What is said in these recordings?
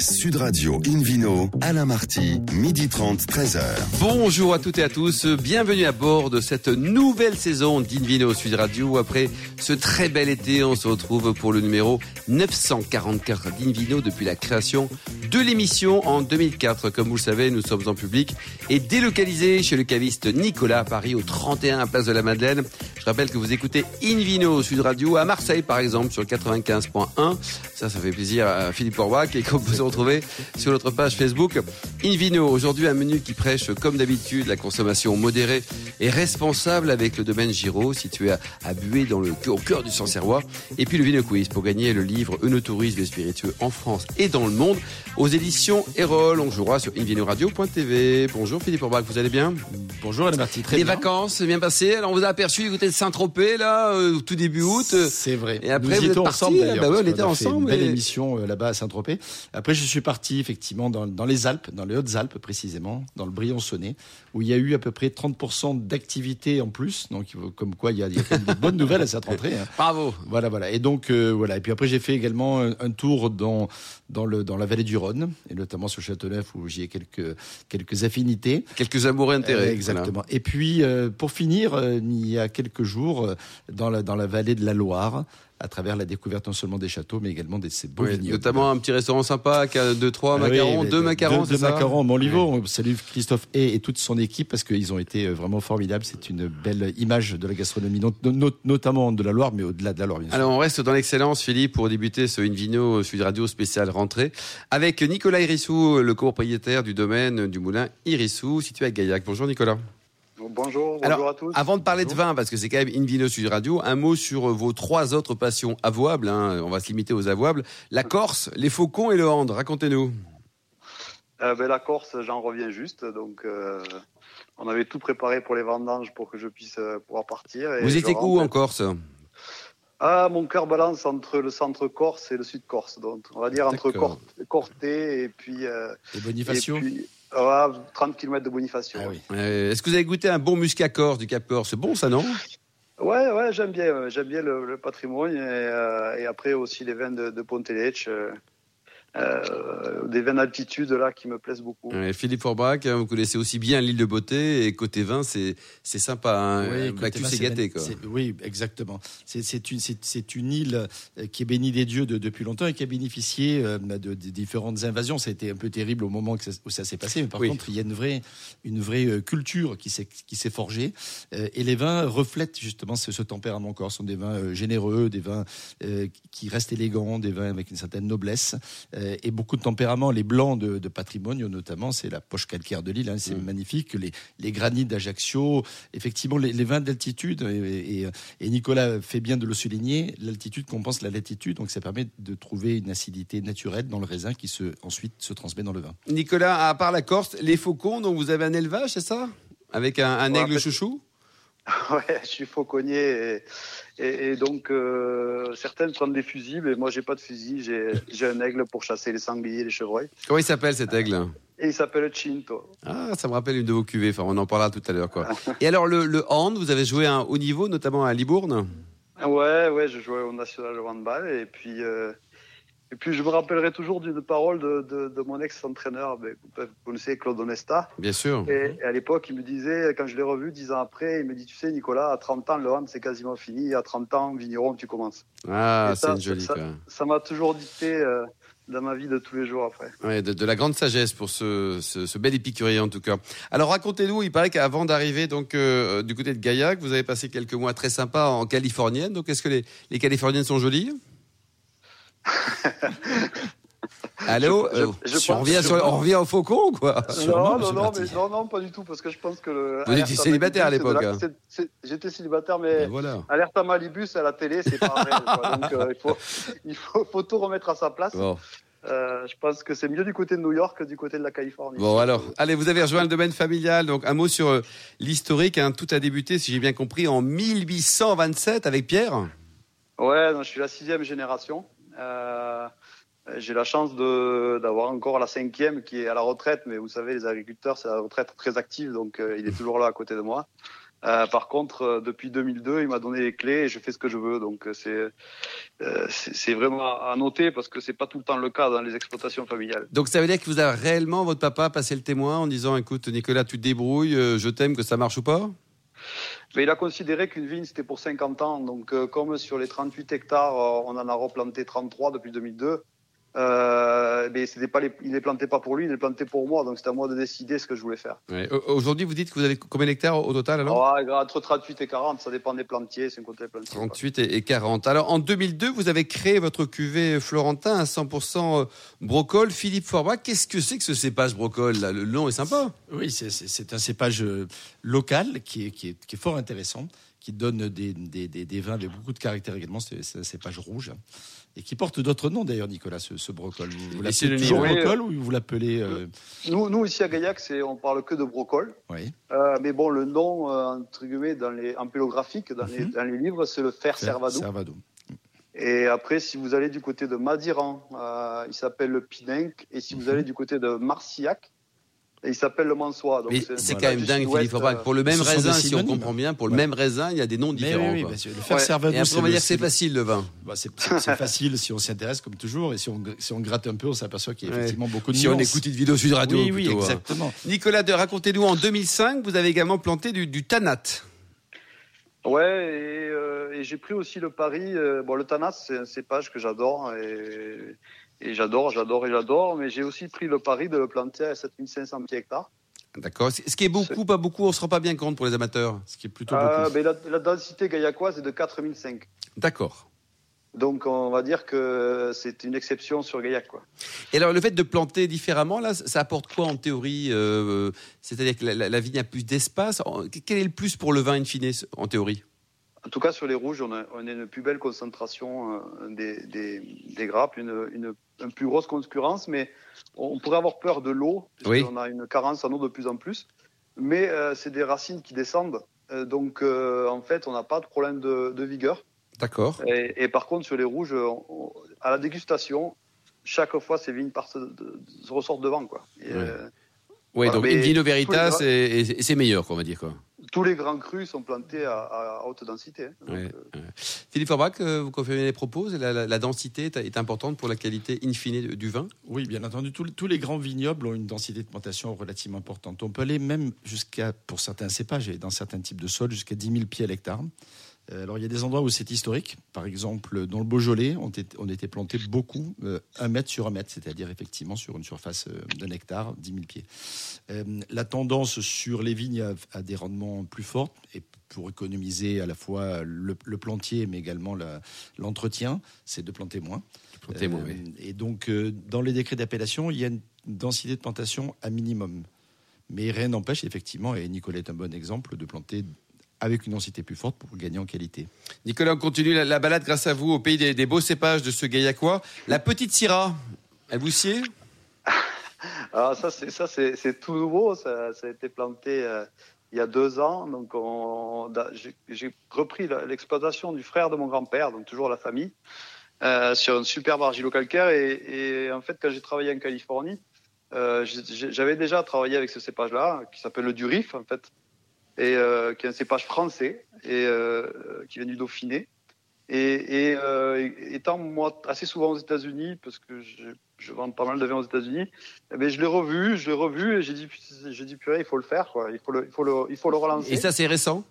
Sud Radio Invino, Alain Marty, midi 30, 13h. Bonjour à toutes et à tous, bienvenue à bord de cette nouvelle saison d'Invino Sud Radio. Après ce très bel été, on se retrouve pour le numéro 944 d'Invino depuis la création de l'émission en 2004. Comme vous le savez, nous sommes en public et délocalisés chez le caviste Nicolas à Paris au 31 Place de la Madeleine. Je rappelle que vous écoutez Invino Sud Radio à Marseille par exemple sur 95.1. Ça, ça fait plaisir à Philippe Orbach et peut se retrouver sur notre page Facebook Invino. Aujourd'hui, un menu qui prêche comme d'habitude la consommation modérée et responsable avec le domaine Giraud situé à, Buée dans le, au cœur du Sancerrois. Et puis le Vino Quiz pour gagner le livre Eunotourisme et spiritueux en France et dans le monde aux éditions Erol. On jouera sur invinoradio.tv. Bonjour Philippe Orbach, vous allez bien? Bonjour Alain Marty, très Les bien. vacances, c'est bien passé. Alors on vous a aperçu du côté de Saint-Tropez là, euh, tout début août. C'est vrai. Et après, Nous vous y êtes partis, ensemble d'ailleurs. bah ouais, on parce était a fait ensemble, Une belle et- émission euh, là-bas à Saint-Tropez. Après, je suis parti effectivement dans, dans les Alpes, dans les Hautes-Alpes précisément, dans le Briançonnais, où il y a eu à peu près 30% d'activité en plus. Donc, comme quoi, il y a, il y a quand même de bonnes nouvelles à cette rentrée. hein. Bravo. Voilà, voilà. Et donc, euh, voilà. Et puis après, j'ai fait également un, un tour dans, dans, le, dans la vallée du Rhône, et notamment sur Châteauneuf, où j'y ai quelques, quelques affinités. Quelques amoureux intérêts. Euh, exactement. Et puis, euh, pour finir, il y a quelques jours, dans, la, dans la vallée de la Loire, à travers la découverte non seulement des châteaux, mais également de ces beaux. Oui, vignobles. notamment un petit restaurant sympa deux, trois Ah oui, macarons, mais deux de- macarons, Deux, deux ça macarons à Montlivaud. On salue Christophe et, et toute son équipe parce qu'ils ont été euh, vraiment formidables. C'est une belle image de la gastronomie, not- not- notamment de la Loire, mais au-delà de la Loire, bien sûr. Alors on reste dans l'excellence, Philippe, pour débuter ce Invino Sud Radio spécial rentrée avec Nicolas Irissou, le copropriétaire du domaine du moulin Irissou, situé à Gaillac. Bonjour Nicolas. Bonjour, bonjour Alors, à tous. Avant de parler de vin, parce que c'est quand même Invino Sud Radio, un mot sur vos trois autres passions avouables. hein. On va se limiter aux avouables. La Corse, les faucons et le hand. Racontez-nous. Euh, ben, la Corse, j'en reviens juste. Donc, euh, on avait tout préparé pour les vendanges pour que je puisse euh, pouvoir partir. et Vous étiez où en Corse? Ah, mon cœur balance entre le centre Corse et le sud Corse. Donc, on va dire entre Corté et puis, euh, Et et Bonifacio puis ah, 30 km de Bonifacio. Ah oui. Euh, Est-ce que vous avez goûté un bon muscat corse du Cap Corse C'est bon ça, non? Ouais, ouais, j'aime bien, euh, j'aime bien le, le patrimoine et, euh, et après aussi les vins de, de Pontelec, euh, euh, des vins d'altitude là qui me plaisent beaucoup. Philippe Forbach, hein, vous connaissez aussi bien l'île de Beauté et côté vin, c'est c'est sympa. Hein. Oui, Bacchus vin, c'est gâté. Quoi. Oui, exactement. C'est- C'est une, c'est- une île euh, qui est bénie des dieux de- depuis longtemps et qui a bénéficié euh, de, de différentes invasions. Ça a été un peu terrible au moment que ça- où ça s'est passé, mais par Oui. contre, il y a une vraie, une vraie euh, culture qui s'est qui s'est forgée. Euh, Et les vins reflètent justement ce, ce tempérament corse. Ce sont des vins euh, généreux, des vins euh, qui restent élégants, des vins avec une certaine noblesse euh, et beaucoup de tempérament. Les blancs de, de patrimoine, notamment, c'est la poche calcaire de l'île. hein, c'est Mm. magnifique. Les, les granites d'Ajaccio, effectivement, les, les vins d'altitude. Et, et- et Nicolas fait bien de le souligner. L'altitude compense la latitude, donc ça permet de trouver une acidité naturelle dans le raisin qui se, ensuite se transmet dans le vin. Nicolas, à part la Corse, les faucons, donc vous avez un élevage, c'est ça? Avec un, un Ouais, aigle chouchou? Ouais, je suis fauconnier et, et, et donc euh, certaines prennent des fusibles et moi j'ai pas de fusil, j'ai un aigle pour chasser les sangliers, les chevreuils Comment il s'appelle cet aigle? Et il s'appelle Chinto. Ah, ça me rappelle une de vos cuvées. Enfin, on en parlera tout à l'heure, quoi. Et alors, le, le hand, vous avez joué à un haut niveau, notamment à Libourne? Ouais, ouais, je jouais au national handball et puis euh, et puis je me rappellerai toujours d'une parole de, de, de mon ex-entraîneur, ben, vous connaissez Claude Onesta. Bien sûr. Et, et à l'époque, il me disait, quand je l'ai revu dix ans après, il me dit, tu sais, Nicolas, à 30 ans, le hand, c'est quasiment fini. À 30 ans, vigneron, tu commences. Ah, c'est une jolie, ça- m'a toujours dicté euh, dans ma vie de tous les jours après. Ouais, de, de la grande sagesse pour ce, ce, ce bel épicurier en tout cas. Alors racontez-nous, il paraît qu'avant d'arriver donc euh, du côté de Gaillac, vous avez passé quelques mois très sympas en californienne. Donc est-ce que les, les californiennes sont jolies? Allô Je- Euh, je on, revient sur- on revient au faucon quoi Sûrement, non, non, non, Marty. mais, non, non, pas du tout, parce que je pense que le. Vous Alerte étiez célibataire à l'époque, hein. J'étais célibataire, mais Voilà. alerte à Malibus à la télé, c'est pas vrai. quoi. Donc euh, il, faut, il faut, faut tout remettre à sa place. Bon. Euh, je pense que c'est mieux du côté de New York que du côté de la Californie. Bon alors, allez, vous avez rejoint le domaine familial. Donc un mot sur euh, l'historique. hein. Tout a débuté, si j'ai bien compris, en 1827 avec Pierre. Ouais, non, je suis la sixième génération. Euh, j'ai la chance d'avoir encore la cinquième qui est à la retraite, mais vous savez, les agriculteurs, c'est la retraite très active, donc euh, il est toujours là à côté de moi. Euh, par contre, euh, depuis 2002, il m'a donné les clés et je fais ce que je veux. Donc euh, c'est vraiment à noter parce que c'est pas tout le temps le cas dans les exploitations familiales. Donc ça veut dire que vous avez réellement votre papa passé le témoin en disant écoute Nicolas tu te débrouilles, je t'aime que ça marche ou pas? Mais il a considéré qu'une vigne c'était pour 50 ans. Donc euh, comme sur les 38 hectares, euh, on en a replanté 33 depuis 2002. Euh, mais c'était pas les, il les plantait pas pour lui, il les plantait pour moi. Donc c'était à moi de décider ce que je voulais faire. Ouais. Au- Aujourd'hui vous dites que vous avez combien d'hectares au total alors? Ouais, entre 38 et 40, ça dépend des plantiers, c'est un côté plantier. quoi. 38 et et 40. Alors en 2002, vous avez créé votre cuvée Florentin à 100% brocol. Philippe Forbach, qu'est-ce que c'est que ce cépage brocol là? Le nom est sympa. Oui, c'est- un cépage euh, local qui est, qui est, qui est fort intéressant, qui donne des, des, des, des vins avec beaucoup de caractère également. C'est c'est un cépage rouge et qui porte d'autres noms d'ailleurs, Nicolas, ce, ce brocol. Vous, vous l'appelez toujours brocol ou vous l'appelez euh, Nous, nous ici à Gaillac, on parle que de brocol. oui, Euh, mais bon, le nom, euh, entre guillemets, dans les, en pélographique, dans, les, Mhm. dans les livres, c'est le fer Servado. Servado. Et après, si vous allez du côté de Madiran, euh, il s'appelle le Pinenc. Et si vous Mhm. allez du côté de Marcillac, il s'appelle le Mansois. Donc Mais c'est- voilà, quand même dingue, Philippe euh, Pour le même raisin, si on comprend bien, pour le Ouais. même raisin, il y a des noms Mais différents. oui, oui, que le. Servado, Et après, on va dire que c'est le- facile le vin. Bah, c'est c'est- c'est facile si on s'y intéresse comme toujours et si on, si on gratte un peu, on s'aperçoit qu'il y a Ouais. effectivement beaucoup de Si on écoute une vidéo Sud Radio, oui, oui, hein. exactement. Nicolas, de, racontez-nous, en 2005, vous avez également planté du, du tanat. Ouais, et, euh, et j'ai pris aussi le pari. euh, bon, le Tanas, c'est un cépage que j'adore et, et j'adore, j'adore et j'adore. Mais j'ai aussi pris le pari de le planter à 7500 pieds hectares. D'accord. Ce qui est beaucoup, pas beaucoup, on se rend pas bien compte pour les amateurs. Ce qui est plutôt Euh, beaucoup. mais la, la densité gaillacoise est de 4005. D'accord. Donc on va dire que c'est une exception sur Gaillac. Quoi. Et alors, le fait de planter différemment, là, ça apporte quoi en théorie euh, C'est-à-dire que la, la- la vigne a plus d'espace? Quel est le plus pour le vin in fine, en théorie? En tout cas, sur les rouges, on a, on a une plus belle concentration euh, des, des, des grappes, une, une, une plus grosse concurrence, mais on pourrait avoir peur de l'eau, Oui. puisqu'on a une carence en eau de plus en plus. Mais euh, c'est des racines qui descendent, Euh, donc euh, en fait, on n'a pas de problème de, de vigueur. D'accord. Et, et par contre, sur les rouges, on- on- à la dégustation, chaque fois, ces vignes partent de- se ressortent devant. Quoi. Et, Ouais. Oui, Voilà, donc vino veritas, c'est meilleur, quoi, on va dire. Quoi. Tous les grands crus sont plantés à, à haute densité. hein. Donc, Ouais, euh, ouais. Philippe Forbach, euh, vous confirmez les propos la, la- la densité est, est importante pour la qualité in fine du- vin? Oui, bien entendu. Tous, tous les grands vignobles ont une densité de plantation relativement importante. On peut aller même jusqu'à, pour certains cépages et dans certains types de sols, jusqu'à 10 000 pieds à l'hectare. Euh, Alors, il y a des endroits où c'est historique. Par exemple, dans le Beaujolais, on était, on était planté beaucoup, euh, un mètre sur un mètre, c'est-à-dire effectivement sur une surface euh, d'un hectare, 10 000 pieds. Euh, la tendance sur les vignes a des rendements plus forts et pour économiser à la fois le, le plantier, mais également l'entretien, c'est de planter moins. Plantez moins, Euh, oui. Et donc, dans les décrets d'appellation, il y a une densité de plantation à minimum. Mais rien n'empêche, effectivement, et Nicolas est un bon exemple, de planter avec une densité plus forte pour gagner en qualité. Nicolas, on continue la, la balade grâce à vous au pays des, des beaux cépages de ce gaillacois. La petite Syrah, elle vous sied? Alors ça, c'est ça, c'est tout nouveau. Ça, ça a été planté euh, il y a deux ans. Donc, j'ai- repris l'exploitation du frère de mon grand-père, donc toujours la famille, euh, sur une superbe argilo-calcaire. Et, et en fait, quand j'ai travaillé en Californie, euh, j'avais déjà travaillé avec ce cépage-là, qui s'appelle le Durif, en fait, et euh, qui est un cépage français et euh, qui vient du Dauphiné. Et, et, euh, étant moi assez souvent aux États-Unis, parce que je, je vends pas mal de vin aux États-Unis, eh ben, je l'ai revu, je l'ai revu et j'ai dit, j'ai dit purée, il faut le faire, quoi. Il faut le, il faut le, il faut le relancer. Et ça, c'est récent?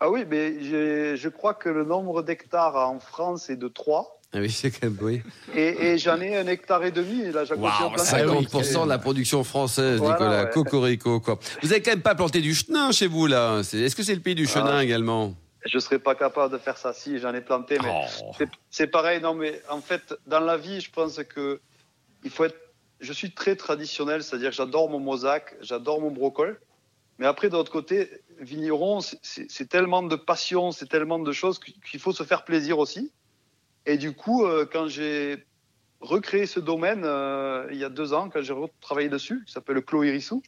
Ah oui, mais je crois que le nombre d'hectares en France est de 3. Ah oui, c'est quand même oui. Et, et j'en ai un hectare et demi. Et là, oui, 50% de la production française, Voilà, Nicolas. ouais. Cocorico, quoi. Vous avez quand même pas planté du chenin chez vous, là Est-ce que c'est le pays du chenin Ah. également? Je serais pas capable de faire ça si j'en ai planté. Mais Oh. c'est- pareil. Non, mais en fait, dans la vie, je pense que il faut être. Je suis très traditionnel, c'est-à-dire que j'adore mon mosaque, j'adore mon brocol. Mais après, de l'autre côté, vigneron, c'est tellement de passion, c'est tellement de choses qu'il faut se faire plaisir aussi. Et du coup, euh, quand j'ai recréé ce domaine euh, il y a deux ans, quand j'ai retravaillé dessus, qui s'appelle le Clos Hérissou,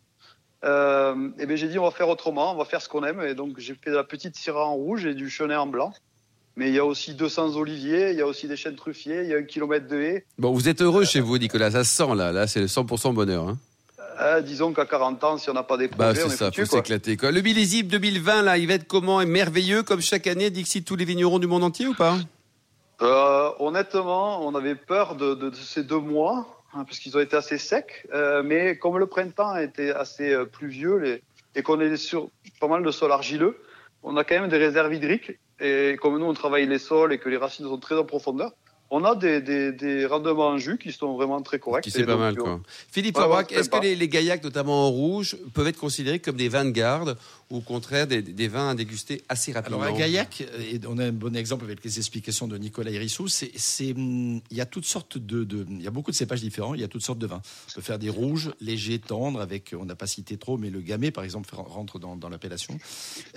euh, et ben j'ai dit on va faire autrement, on va faire ce qu'on aime. Et donc j'ai fait de la petite syrah en rouge et du chenet en blanc. Mais il y a aussi 200 oliviers, il y a aussi des chênes truffiers, il y a un kilomètre de haies. Bon, vous êtes heureux chez vous, Nicolas. Ça se sent, là. Là, c'est le 100% bonheur. hein. Euh, disons qu'à 40 ans, si on n'a pas des Bah, projets, c'est est ça, foutu, faut s'éclater. quoi. Le millésime 2020, là, il va être comment? Merveilleux, comme chaque année, Dixit tous les vignerons du monde entier ou pas? Euh, honnêtement, on avait peur de, de- de ces deux mois, hein, puisqu'ils ont été assez secs. Euh, mais comme le printemps a été assez euh, pluvieux les- et qu'on est sur pas mal de sols argileux, on a quand même des réserves hydriques. Et comme nous, on travaille les sols et que les racines sont très en profondeur, on a des, des, des rendements en jus qui sont vraiment très corrects. Qui c'est pas donc, mal, euh, quoi. Philippe Ouais, est-ce que les, les gaillacs, notamment en rouge, peuvent être considérés comme des garde ou au contraire des, des vins à déguster assez rapidement Alors à Gaillac, et on a un bon exemple avec les explications de Nicolas c'est, c'est, hum, il y a toutes sortes de, de- il y a beaucoup de cépages différents, il y a toutes sortes de vins. On peut faire des rouges, légers, tendres, avec, on n'a pas cité trop, mais le gamay par exemple rentre dans, dans l'appellation.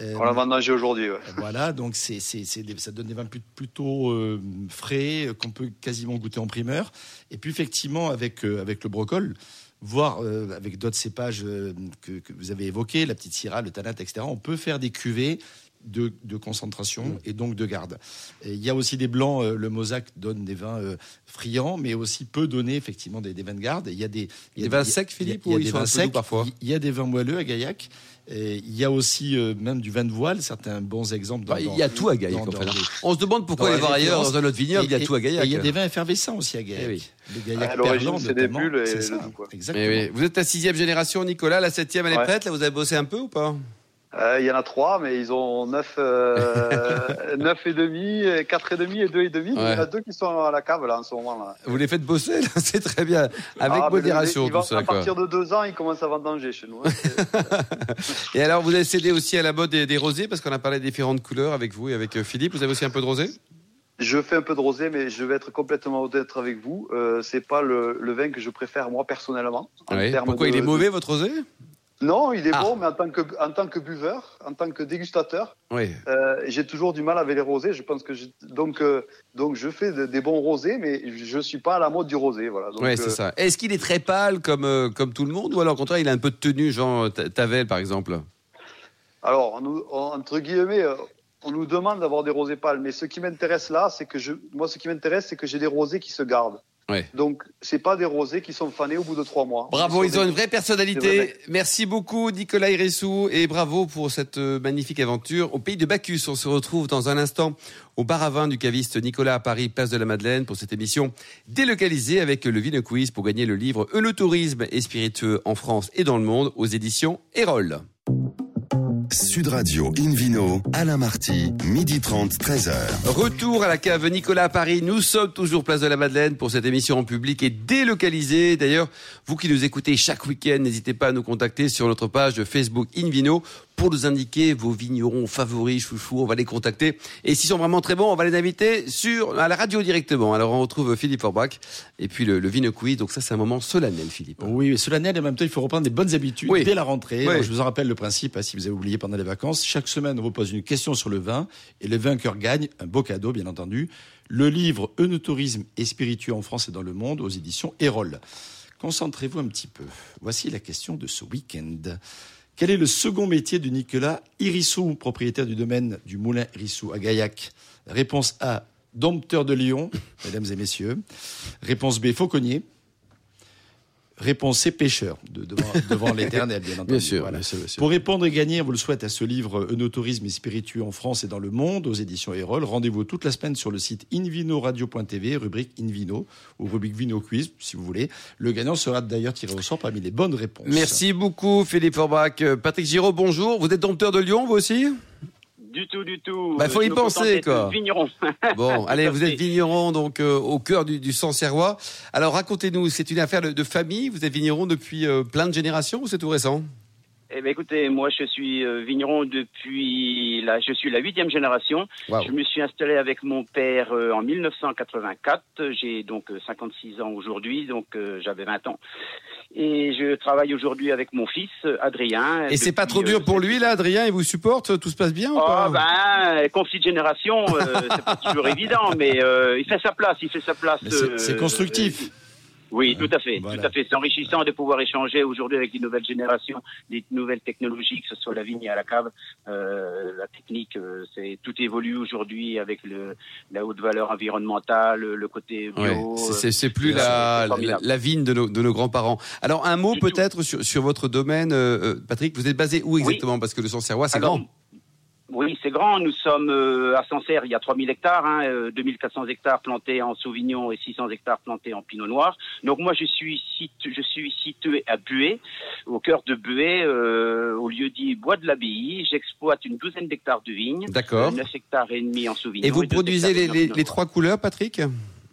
Euh, On l'a vendangé aujourd'hui. ouais. voilà, donc c'est, ça donne des vins plutôt euh, frais, euh, qu'on peut quasiment goûter en primeur. Et puis effectivement, avec, euh, avec le brocol, voire euh, avec d'autres cépages euh, que, vous avez évoqués, la petite syrah, le tanat, etc., on peut faire des cuvées de, de concentration et donc de garde. Et il y a aussi des blancs, euh, le Mosaque donne des vins euh, friands, mais aussi peut donner effectivement des, des vins de garde. Et Il y a des, il y a Des vins il y a- secs, Philippe, il y a ou des vins secs, parfois Il y a des vins moelleux à Gaillac. Et il y a aussi euh, même du vin de voile, certains bons exemples. dans- Bah, Il y a dans- tout à Gaillac. dans- en fait. dans les- On se demande pourquoi aller les voir ailleurs dans un autre vignoble, il y a Et- tout à Gaillac. Il y a des vins effervescents aussi à Gaillac. Eh oui. Le Gaillac À l'origine, c'est des bulles et ça, doux, quoi. Exactement. Mais oui. Vous êtes la sixième génération, Nicolas. La septième, elle est Ouais. prête. Là, vous avez bossé un peu ou pas Euh, Il y en a trois, mais ils ont neuf, euh, neuf et demi, quatre et demi et deux et demi. Il y en a deux qui sont à la cave là en ce moment là. Vous les faites bosser, c'est très bien. Avec Ah, modération, le- tout ça. À Quoi. partir de deux ans, ils commencent à vendanger chez nous. hein. Et alors, vous avez cédé aussi à la mode des, des rosés, parce qu'on a parlé des différentes couleurs avec vous et avec euh, Philippe. Vous avez aussi un peu de rosé? Je fais un peu de rosé, mais je vais être complètement honnête avec vous. Euh, c'est pas le, le vin que je préfère moi personnellement. Pourquoi de- il est de- mauvais, votre rosé? Non, il est Ah. bon, mais en tant que en tant que buveur, en tant que dégustateur, Oui. euh, j'ai toujours du mal avec les rosés. Je pense que donc euh, donc je fais de- des bons rosés, mais je suis pas à la mode du rosé. Voilà. Donc, Ouais, c'est euh, ça. Est-ce qu'il est très pâle comme, comme tout le monde, ou alors au contraire, il a un peu de tenue, genre Ta- Tavel, par exemple? Alors, on nous- on- entre guillemets, on nous demande d'avoir des rosés pâles, mais ce qui m'intéresse là, c'est que je, moi, ce qui m'intéresse, c'est que j'ai des rosés qui se gardent. Ouais. Donc, c'est pas des rosés qui sont fanés au bout de trois mois. Bravo, ils ont des- une vraie personnalité. Merci beaucoup, Nicolas Iressou, et bravo pour cette euh, magnifique aventure. Au pays de Bacchus, on se retrouve dans un instant au bar à vin du caviste Nicolas à Paris, place de la Madeleine, pour cette émission délocalisée avec le Vino Quiz pour gagner le livre Eunotourisme et spiritueux en France et dans le monde aux éditions Erol. Sud Radio Invino, Alain Marty, midi 30, 13h. Retour à la cave Nicolas à Paris. Nous sommes toujours place de la Madeleine pour cette émission en public et délocalisée. D'ailleurs, vous qui nous écoutez chaque week-end, n'hésitez pas à nous contacter sur notre page de Facebook Invino pour nous indiquer vos vignerons favoris, chouchous. On va les contacter. Et s'ils sont vraiment très bons, on va les inviter sur, à la radio directement. Alors, on retrouve Philippe Forbach et puis le, le Quiz. Donc ça, c'est un moment solennel, Philippe. Oui, mais solennel et en même temps, il faut reprendre des bonnes habitudes Oui. dès la rentrée. Oui. Alors, je vous en rappelle le principe, hein, si vous avez oublié pendant les vacances. Chaque semaine, on vous pose une question sur le vin et le vainqueur gagne un beau cadeau, bien entendu. Le livre Eunotourisme et spiritueux en France et dans le monde aux éditions Erol. Concentrez-vous un petit peu. Voici la question de ce week-end. Quel est le second métier de Nicolas Irissou, propriétaire du domaine du Moulin Irissou à Gaillac? Réponse A, dompteur de Lyon, mesdames et messieurs. Réponse B, fauconnier. Réponse C, pêcheur, de- devant, devant l'éternel, bien entendu. Bien sûr, Voilà. bien sûr, bien sûr. Pour répondre et gagner, vous le souhaite, à ce livre Eunotourisme et spiritueux en France et dans le monde, aux éditions Erol, rendez-vous toute la semaine sur le site invinoradio.tv, rubrique Invino, ou rubrique Vino Quiz, si vous voulez. Le gagnant sera d'ailleurs tiré au sort parmi les bonnes réponses. Merci beaucoup, Philippe Forbach. Euh, Patrick Giraud, bonjour. Vous êtes dompteur de Lyon, vous aussi? Du tout, du tout. Bah, faut y penser, quoi. Vigneron. Bon, allez, vous êtes vigneron donc euh, au cœur du, du Sancerrois. Alors racontez-nous, c'est une affaire de, de famille. Vous êtes vigneron depuis euh, plein de générations ou c'est tout récent? Eh ben, écoutez, moi, je suis euh, vigneron depuis la, je suis la huitième génération. Je me suis installé avec mon père euh, en 1984. J'ai donc euh, 56 ans aujourd'hui, donc euh, j'avais 20 ans. Et je travaille aujourd'hui avec mon fils, euh, Adrien. Et c'est pas trop dur euh, pour lui là, Adrien? Il vous supporte? Tout se passe bien ou Oh pas ben, conflit de génération, euh, c'est pas toujours évident, mais euh, il fait sa place, il fait sa place. C'est- euh, constructif. Oui, tout à fait, Voilà. tout à fait. C'est enrichissant de pouvoir échanger aujourd'hui avec les nouvelles générations, des nouvelles technologies, que ce soit la vigne à la cave, euh, la technique, euh, c'est tout évolue aujourd'hui avec le, la haute valeur environnementale, le côté bio. Ouais, c'est- c'est plus euh, la, la, vigne de nos, de nos grands-parents. Alors un mot peut-être sur, sur votre domaine, euh, euh, Patrick. Vous êtes basé où exactement? Parce que le Sancerrois, c'est grand. Oui, c'est grand. Nous sommes euh, à Sancerre, il y a 3000 hectares, hein, euh, 2400 hectares plantés en Sauvignon et 600 hectares plantés en Pinot Noir. Donc moi, je suis, situ- je suis situé à Buée, au cœur de Buée, euh, au lieu dit Bois de l'Abbaye. J'exploite une douzaine d'hectares de vignes, D'accord. 9 hectares et demi en Sauvignon. Et vous produisez les, trois couleurs, Patrick?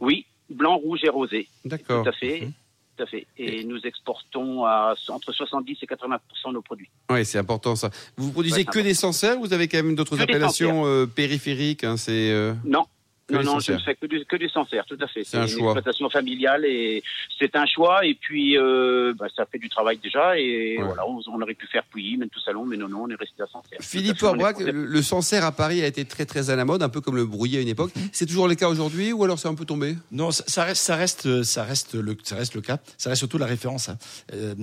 Oui, blanc, rouge et rosé. D'accord. Tout à fait. Mhm. Tout à fait. Et nous exportons à entre 70 et 80 de nos produits. Oui, c'est important ça. Vous produisez Ouais, que des Sancerres ou Vous avez quand même d'autres appellations euh, périphériques hein, C'est euh, Non. Non, non, je ne fais que du, que du Sancerre, tout à fait. C'est un une choix. exploitation familiale et c'est un choix. Et puis, euh, bah, ça fait du travail déjà. Et Ouais. voilà, on, on aurait pu faire Pouilly, même tout salon, mais non, non, on est resté à Sancerre. Philippe Orbrac, le, le Sancerre à Paris a été très très à la mode, un peu comme le brouillé à une époque. C'est toujours le cas aujourd'hui ou alors c'est un peu tombé? Non, ça, ça reste, ça reste, ça reste le, ça reste le cas. Ça reste surtout la référence. hein. Euh,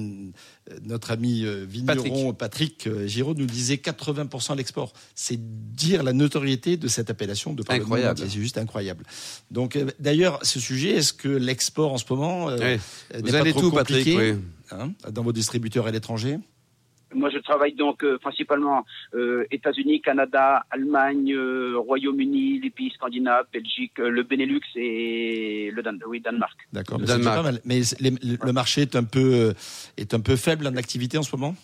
notre ami euh, vigneron Patrick, Giraud nous disait 80% à l'export. C'est dire la notoriété de cette appellation de par le monde Incroyable. entier. C'est juste incroyable. Donc, euh, d'ailleurs, ce sujet, est-ce que l'export en ce moment euh, Ouais. euh, Vous n'est pas allez trop tout, compliqué, Patrick. oui. hein, dans vos distributeurs à l'étranger? Moi, je travaille donc euh, principalement euh, États-Unis, Canada, Allemagne, euh, Royaume-Uni, les pays scandinaves, Belgique, euh, le Benelux et le Dan oui, Danemark. D'accord. Mais c'est déjà Danemark. pas mal. Mais c'est- les- le le marché est un peu, euh, est un peu faible en activité en ce moment?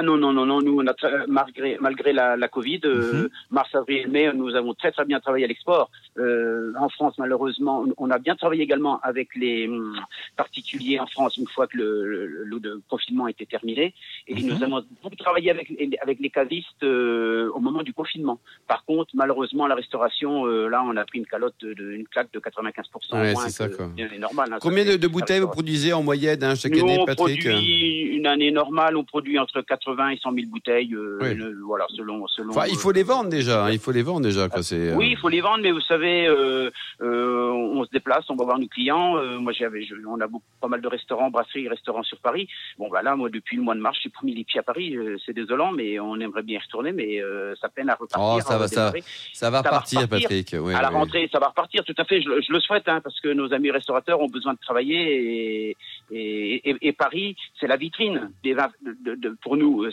Ah non, non, non, non, nous, on a malgré, malgré la, la Covid, euh, Mhm. mars, avril, mai, nous avons très, très bien travaillé à l'export. Euh, en France, malheureusement, on a bien travaillé également avec les hum, particuliers en France une fois que le, le, le- confinement était terminé. Et Mhm. nous avons beaucoup travaillé avec, avec les cavistes euh, au moment du confinement. Par contre, malheureusement, la restauration, euh, là, on a pris une calotte, de, une claque de 95% Ouais, moins c'est ça, quoi. normal. hein, ça Combien de, bouteilles vous produisez en moyenne hein, chaque nous, année, on Patrick produit une année normale, on produit entre 80 et 100 000 bouteilles, euh, Oui. le- voilà, selon, selon. Enfin, il euh, faut les vendre déjà. hein, il faut les vendre déjà. Quoi. C'est, euh, Oui, il faut les vendre, mais vous savez, euh, euh, on se déplace, on va voir nos clients. Euh, moi, j'avais, on a beaucoup, pas mal de restaurants, brasseries, restaurants sur Paris. Bon, bah là, moi, depuis le mois de mars, j'ai pas mis les pieds à Paris. euh, c'est désolant, mais on aimerait bien y retourner, mais euh, ça peine à repartir. Oh, ça à va, ça-. Ça va Ça va repartir. Patrick. Oui, à la oui. rentrée, ça va repartir, tout à fait. Je, le- je le souhaite, hein, parce que nos amis restaurateurs ont besoin de travailler et, et, et- et Paris, c'est la vitrine des vins de, de- pour nous. Euh.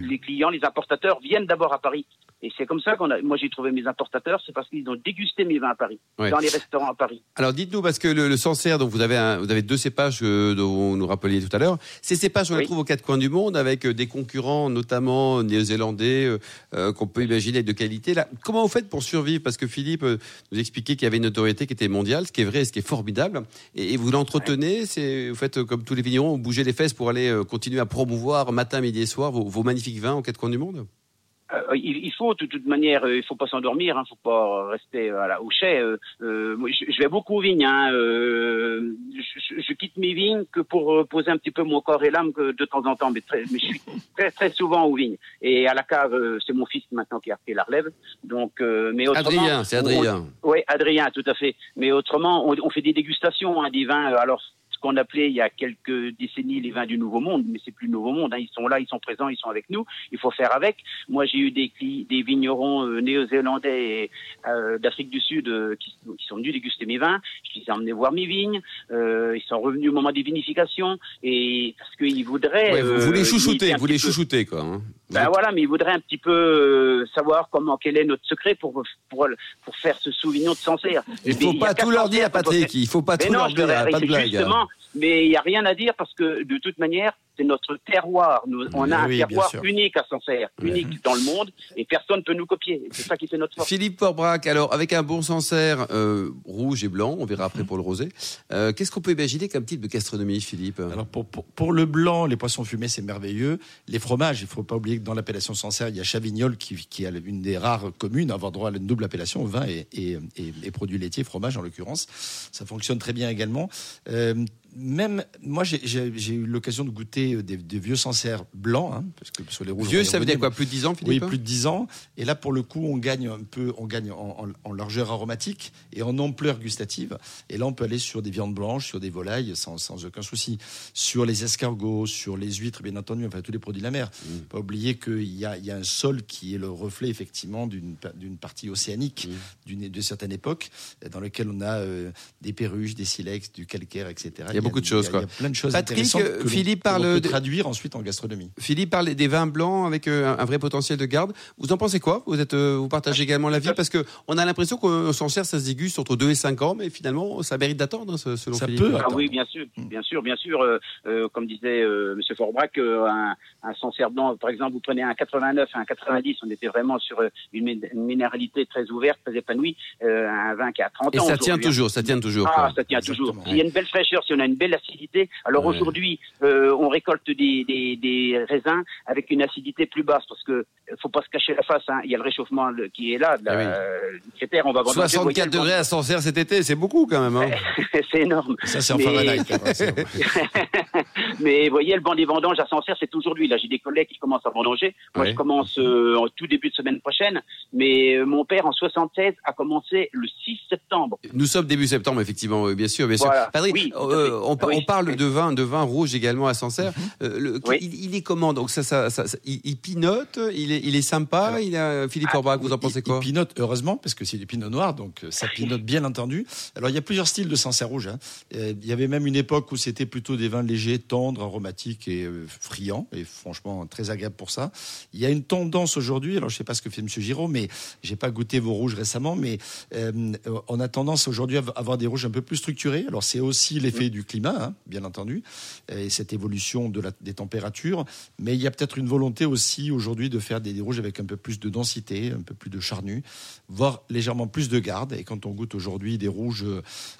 Les clients, les importateurs viennent d'abord à Paris. Et c'est comme ça qu'on a. Moi, j'ai trouvé mes importateurs, c'est parce qu'ils ont dégusté mes vins à Paris, Ouais. dans les restaurants à Paris. Alors dites-nous, parce que le, le Sancerre, donc vous avez, un- vous avez deux cépages euh, dont vous nous rappeliez tout à l'heure. Ces cépages, on les trouve aux quatre coins du monde avec euh, des concurrents, notamment néo-zélandais, euh, euh, qu'on peut imaginer de qualité. Là, comment vous faites pour survivre? Parce que Philippe euh, nous expliquait qu'il y avait une notoriété qui était mondiale, ce qui est vrai, et ce qui est formidable. Et, et vous l'entretenez, c'est vous faites euh, comme tous les vignerons, vous bougez les fesses pour aller euh, continuer à promouvoir matin, midi et soir vos, vos magnifiques vins aux quatre coins du monde? Euh, il, il faut de toute manière, euh, il faut pas s'endormir, hein, faut pas rester euh, à la, au chai. euh, euh, moi, je, je vais beaucoup aux vignes. Hein, euh, je, je- quitte mes vignes que pour euh, poser un petit peu mon corps et l'âme que de temps en temps, mais, très, mais je suis très très souvent aux vignes. Et à la cave, euh, c'est mon fils maintenant qui a pris la relève. Donc, euh, mais autrement, Adrien, c'est Adrien. oui, Adrien, tout à fait. Mais autrement, on, on fait des dégustations hein, des vins. euh, Alors, ce qu'on appelait il y a quelques décennies les vins du Nouveau Monde, mais c'est plus le Nouveau Monde. hein, ils sont là, ils sont présents, ils sont avec nous. Il faut faire avec. Moi, j'ai eu des, des vignerons euh, néo-zélandais euh, d'Afrique du Sud euh, qui, qui sont venus déguster mes vins. Je les ai emmenés voir mes vignes. Ils sont revenus au moment des vinifications et parce qu'ils voudraient. Ouais, vous, vous les chouchoutez, vous les chouchoutez, quoi. hein. Ben êtes- voilà, mais il voudrait un petit peu euh, savoir comment quel est notre secret pour pour pour faire ce souvenir de Sancerre. Il Mais faut pas tout leur dire, peut Patrick. faire- Il faut pas Mais tout non, leur dire. Pas de blague. Justement, mais il n'y a rien à dire parce que de toute manière, c'est notre terroir. Nous, on a Oui, un terroir unique à Sancerre, unique dans le monde, et personne ne peut nous copier. C'est ça qui fait notre force. Philippe Porbrac, alors avec un bon Sancerre euh, rouge et blanc, on verra après pour le rosé. euh, Qu'est-ce qu'on peut imaginer comme type de gastronomie, Philippe? Alors pour, pour, pour le blanc, les poissons fumés, c'est merveilleux. Les fromages, il faut pas oublier que dans l'appellation Sancerre, il y a Chavignol qui, qui a une des rares communes à avoir droit à une double appellation, vin et, et, et- et produits laitiers, fromage en l'occurrence. Ça fonctionne très bien également. Euh, même moi, j'ai- eu l'occasion de goûter euh, des, des vieux Sancerre blancs, hein, parce que sur les rouges. Vieux, ça veut dire quoi Plus de 10 ans, Oui, Philippe plus de 10 ans. Et là, pour le coup, on gagne un peu, on gagne en, en- en largeur aromatique et en ampleur gustative. Et là, on peut aller sur des viandes blanches, sur des volailles, sans, sans aucun souci. Sur les escargots, sur les huîtres, bien entendu, enfin tous les produits de la mer. Mm. Pas oublier qu'il y a, il y a un sol qui est le reflet, effectivement, d'une pa- d'une partie océanique Mm. d'une de certaine époque, dans lequel on a euh, des perruches, des silex, du calcaire, etc. Il y a beaucoup de choses, Il y a, il plein de choses Patrick, euh, que Philippe parle peut de- traduire ensuite en gastronomie. Philippe parle des vins blancs avec euh, un un vrai potentiel de garde. Vous en pensez quoi? Vous êtes, euh, vous partagez également l'avis parce que on a l'impression qu'on s'en sert, ça se déguste entre 2 et 5 ans, mais finalement, ça mérite d'attendre, hein, selon Ça Philippe. peut, Ah oui, bien sûr, Mm. bien sûr, bien sûr. euh, euh, comme disait euh, Monsieur Forbrac, euh, un, un Sancerre blanc, par exemple, vous prenez un 89, un 90, on était vraiment sur une, min- une minéralité très ouverte, très épanouie, euh, un vin qui a 30 Et ans. ça tient hein. toujours, ça tient toujours. Ah, quoi. ça tient Exactement. toujours. S'il y a une belle fraîcheur, si on a une belle acidité, alors Ouais. aujourd'hui, euh, on récolte des, des, des raisins avec une acidité plus basse parce que euh, faut pas se cacher la face. Hein. Il y a le réchauffement qui est là, de la, Ah oui. euh. On va. 64 degrés à Sancerre cet été, c'est beaucoup quand même. hein. c'est énorme. Ça, c'est en Mais- Fahrenheit. hein, c'est- Mais vous voyez, le banc des vendanges à Sancerre, c'est aujourd'hui. Là, j'ai des collègues qui commencent à vendanger. Moi, Ouais. je commence euh, en tout début de semaine prochaine. Mais mon père, en 76, a commencé le 6 septembre. Nous sommes début septembre, effectivement, bien sûr, bien sûr. Voilà. Patrick, Oui, euh, on, par- Oui. on parle de vin, de vin rouge également à Sancerre. Euh, le- Oui. il, il est comment Donc ça, ça, ça- ça- il, il pinote, il est, il est sympa. Alors, il a Philippe ah, Forbach, vous en Il- pensez il, quoi? pinote, heureusement, parce que c'est du pinot noir, donc euh, ça pinote bien entendu. Alors, il y a plusieurs styles de Sancerre rouge. hein. Euh, Il y avait même une époque où c'était plutôt des vins légers, tendres, aromatiques et euh, friands, et franchement très agréable pour ça. Il y a une tendance aujourd'hui, alors je sais pas ce que fait Monsieur Giraud, mais j'ai pas goûté vos rouges récemment, mais euh, on a tendance aujourd'hui à avoir des rouges un peu plus structurés. Alors, c'est aussi l'effet du climat, hein, bien entendu, et cette évolution de la, des températures, mais il y a peut-être une volonté aussi aujourd'hui de faire des, des rouges avec un peu plus de densité, un peu plus de charnu, voire légèrement plus de garde. Et quand on goûte aujourd'hui des rouges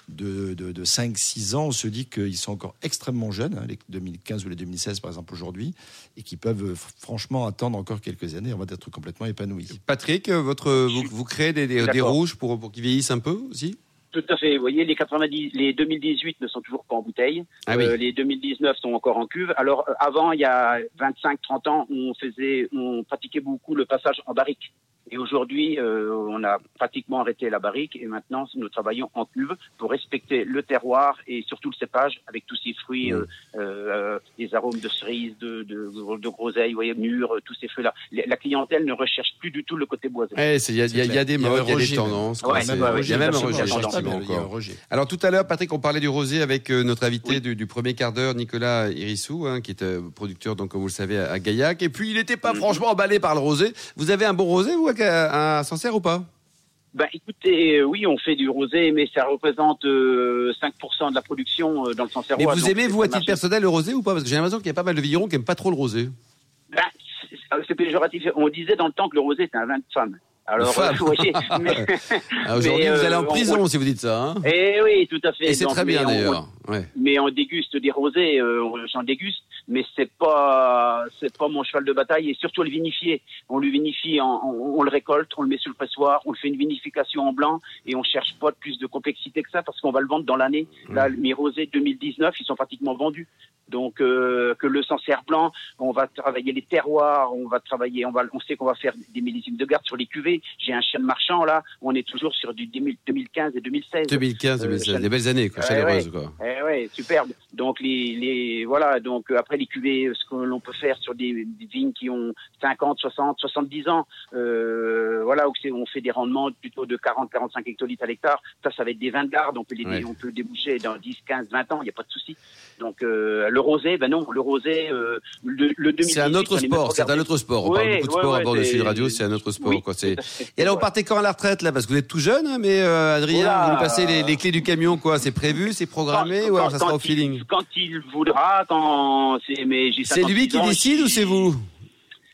de, de, de 5-6 ans, on se dit qu'ils sont encore extrêmement jeunes, hein, les 2015 ou les 2016 par exemple aujourd'hui, et qui peuvent franchement attendre encore quelques années avant d'être complètement épanouis. Patrick, votre, vous, vous créez des, des, rouges pour, pour qu'ils vieillissent un peu aussi? Tout à fait. Vous voyez, les 90, les 2018 ne sont toujours pas en bouteille. Ah oui. Euh, les 2019 sont encore en cuve. Alors, euh, avant, il y a 25-30 ans, on faisait, on pratiquait beaucoup le passage en barrique. Et aujourd'hui, euh, on a pratiquement arrêté la barrique et maintenant, nous travaillons en cuve pour respecter le terroir et surtout le cépage avec tous ces fruits, Mmh. euh, euh, les arômes de cerise, de, de, de groseille, vous voyez, mûres, tous ces fruits-là. La clientèle ne recherche plus du tout le côté boisé. Eh, Il y, a- il y a- il y a des y modes, il y a des tendances. Ouais, il y a même un rejet, absolument. effectivement. Il y a un quoi. rejet. Alors tout à l'heure, Patrick, on parlait du rosé avec euh, notre invité Oui. du, du premier quart d'heure, Nicolas Irissou, hein, qui est euh, producteur, donc comme vous le savez, à, à Gaillac. Et puis il n'était pas franchement emballé par le rosé. Vous avez un bon rosé, vous, à, à Sancerre ou pas? Ben, écoutez, euh, oui, on fait du rosé, mais ça représente euh, 5% de la production euh, dans le Sancerrois. Mais vous donc aimez, c'est vous, à titre personnel, le rosé ou pas? Parce que j'ai l'impression qu'il y a pas mal de vignerons qui n'aiment pas trop le rosé. Ben, c'est- c'est péjoratif. On disait dans le temps que le rosé était un vin de femme. Alors, euh, vous voyez, mais- Ah, Aujourd'hui, vous allez euh, en on- prison si vous dites ça. hein Eh oui, tout à fait. Et c'est très bien mais on- d'ailleurs. Ouais. mais on déguste des rosés, euh, j'en déguste, mais c'est pas c'est pas mon cheval de bataille et surtout le vinifier. On le vinifie, on, on le récolte, on le met sur le pressoir, on le fait une vinification en blanc et on cherche pas plus de complexité que ça parce qu'on va le vendre dans l'année. Là, mes rosés 2019, ils sont pratiquement vendus. Donc euh, que le Sancerre blanc, on va travailler les terroirs, on va travailler, on va, on sait qu'on va faire des millésimes de garde sur les cuvées. J'ai un chien de marchand là, on est toujours sur du 2000 2015 et 2016. 2015, Euh, 2016, Chanel- des belles années, quoi, Ouais, chaleureuses, quoi. Eh ouais, superbe. Donc les, les voilà, donc euh, après les cuvées, ce que l'on peut faire sur des, des vignes qui ont 50, 60, 70 ans, euh, voilà, où on fait des rendements plutôt de 40, 45 hectolitres à l'hectare. Ça, ça va être des vins de garde. On peut les, Ouais. on peut déboucher dans 10, 15, 20 ans. Il n'y a pas de souci. Donc euh, le rosé, ben non, le rosé, euh, le, le 2018, C'est un autre sport, c'est un autre sport. On Ouais, parle beaucoup de ouais, sport à ouais, bord de Sud Radio, c'est un autre sport. Quoi. C'est-. Et là, vous partez quand à la retraite, là? Parce que vous êtes tout jeune, hein, mais euh, Adrien, Oula. vous nous passez les, les clés du camion, quoi. C'est prévu, c'est programmé, Quand- ou alors ça sera au feeling il, Quand il voudra, quand c'est lui 56 qui ans, décide ou c'est vous?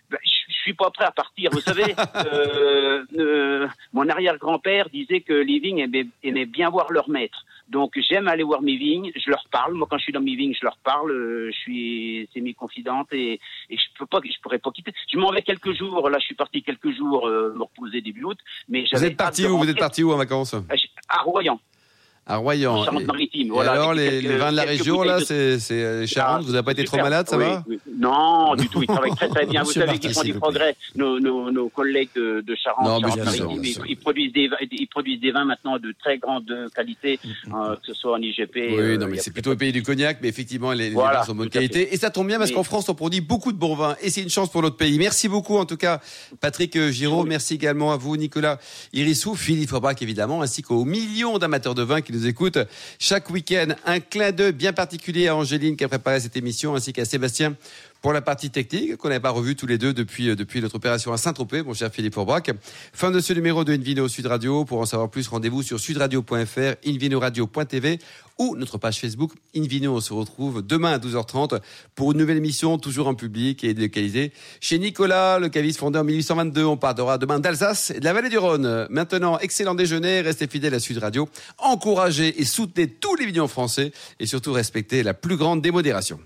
Ben, je je suis pas prêt à partir. Vous savez, euh, euh, mon arrière-grand-père disait que les vignes aimaient, aimaient bien voir leur maître. Donc j'aime aller voir mes vignes, je leur parle. Moi, quand je suis dans mes vignes, je leur parle. euh, je suis c'est mes confidentes et, et je peux pas, je pourrais pas quitter. Je m'en vais quelques jours. Là, je suis parti quelques jours euh, me reposer début août. Mais Vous êtes parti où? Vous êtes parti où en vacances? À Royan. À Royan. Charente-Maritime. Voilà, alors, les, vins de la région, là, c'est euh, Charente, vous n'avez pas été trop malade, ça va Non, du tout, ils travaillent très très bien. vous savez qu'ils font du progrès, nos, nos, nos collègues de, de Charente. Non, Charente ils, ils, produisent des, ils produisent des vins maintenant de très grande qualité, euh, que ce soit en IGP. Oui, euh, non, mais c'est plutôt le pays du cognac, mais effectivement, les, les vins sont de bonne qualité. Et ça tombe bien parce qu'en France, on produit beaucoup de bons vins et c'est une chance pour notre pays. Merci beaucoup, en tout cas, Patrick Giraud. Merci également à vous, Nicolas Irissou, Philippe Forbach, évidemment, ainsi qu'aux millions d'amateurs de vin qui nous écoutent chaque week-end. Un clin d'œil bien particulier à Angéline qui a préparé cette émission, ainsi qu'à Sébastien pour la partie technique qu'on n'avait pas revu tous les deux depuis, euh, depuis notre opération à Saint-Tropez, mon cher Philippe Forbach. Fin de ce numéro de Invino Sud Radio. Pour en savoir plus, rendez-vous sur sudradio.fr, invinoradio.tv ou notre page Facebook Invino. On se retrouve demain à 12h30 pour une nouvelle émission, toujours en public et délocalisée. Chez Nicolas, le caviste fondé en 1822. On parlera demain d'Alsace et de la vallée du Rhône. Maintenant, excellent déjeuner. Restez fidèles à Sud Radio. Encouragez et soutenez tous les vignerons français et surtout respectez la plus grande démodération.